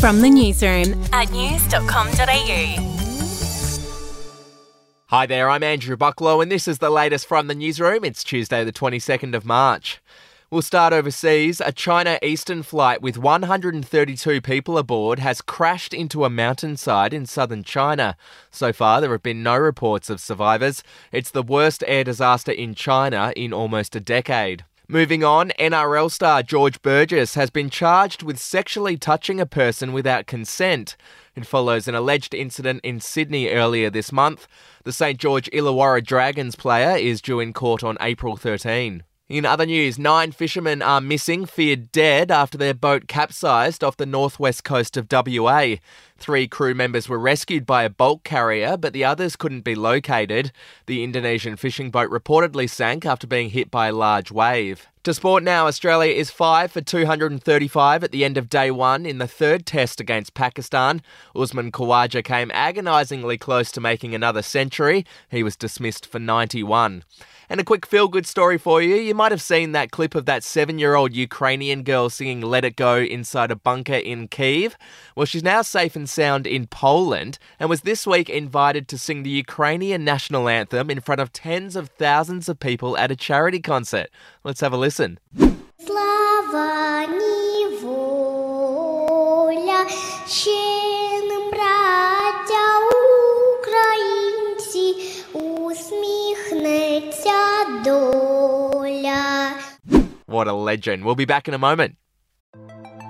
From the newsroom at news.com.au. Hi there, I'm Andrew Bucklow, and this is the latest from the newsroom. It's Tuesday, the 22nd of March. We'll start overseas. A China Eastern flight with 132 people aboard has crashed into a mountainside in southern China. So far, there have been no reports of survivors. It's the worst air disaster in China in almost a decade. Moving on, NRL star George Burgess has been charged with sexually touching a person without consent. It follows an alleged incident in Sydney earlier this month. The St George Illawarra Dragons player is due in court on April 13. In other news, nine fishermen are missing, feared dead after their boat capsized off the northwest coast of WA. Three crew members were rescued by a bulk carrier, but the others couldn't be located. The Indonesian fishing boat reportedly sank after being hit by a large wave. To sport now, Australia is 5 for 235 at the end of day one in the third test against Pakistan. Usman Khawaja came agonisingly close to making another century. He was dismissed for 91. And a quick feel good story for you. You might have seen that clip of that seven year old Ukrainian girl singing Let It Go inside a bunker in Kiev. Well, she's now safe and Sound in Poland and was this week invited to sing the Ukrainian national anthem in front of tens of thousands of people at a charity concert. Let's have a listen. What a legend. We'll be back in a moment.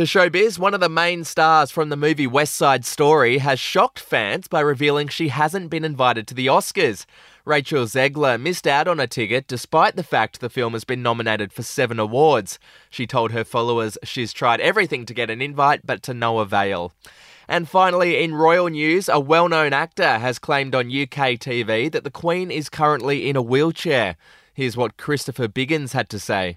To showbiz, one of the main stars from the movie West Side Story has shocked fans by revealing she hasn't been invited to the Oscars. Rachel Zegler missed out on a ticket despite the fact the film has been nominated for seven awards. She told her followers she's tried everything to get an invite, but to no avail. And finally, in royal news, a well known actor has claimed on UK TV that the Queen is currently in a wheelchair. Here's what Christopher Biggins had to say.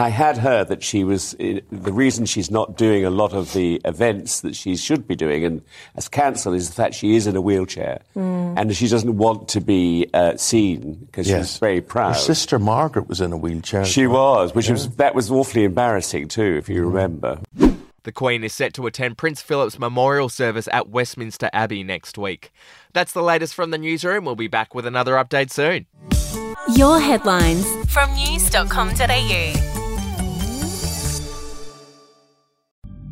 I had heard that she was uh, the reason she's not doing a lot of the events that she should be doing, and has cancelled, is the fact she is in a wheelchair, and she doesn't want to be uh, seen because she's very proud. Her sister Margaret was in a wheelchair. She was, which was that was awfully embarrassing too, if you remember. The Queen is set to attend Prince Philip's memorial service at Westminster Abbey next week. That's the latest from the newsroom. We'll be back with another update soon. Your headlines from news.com.au.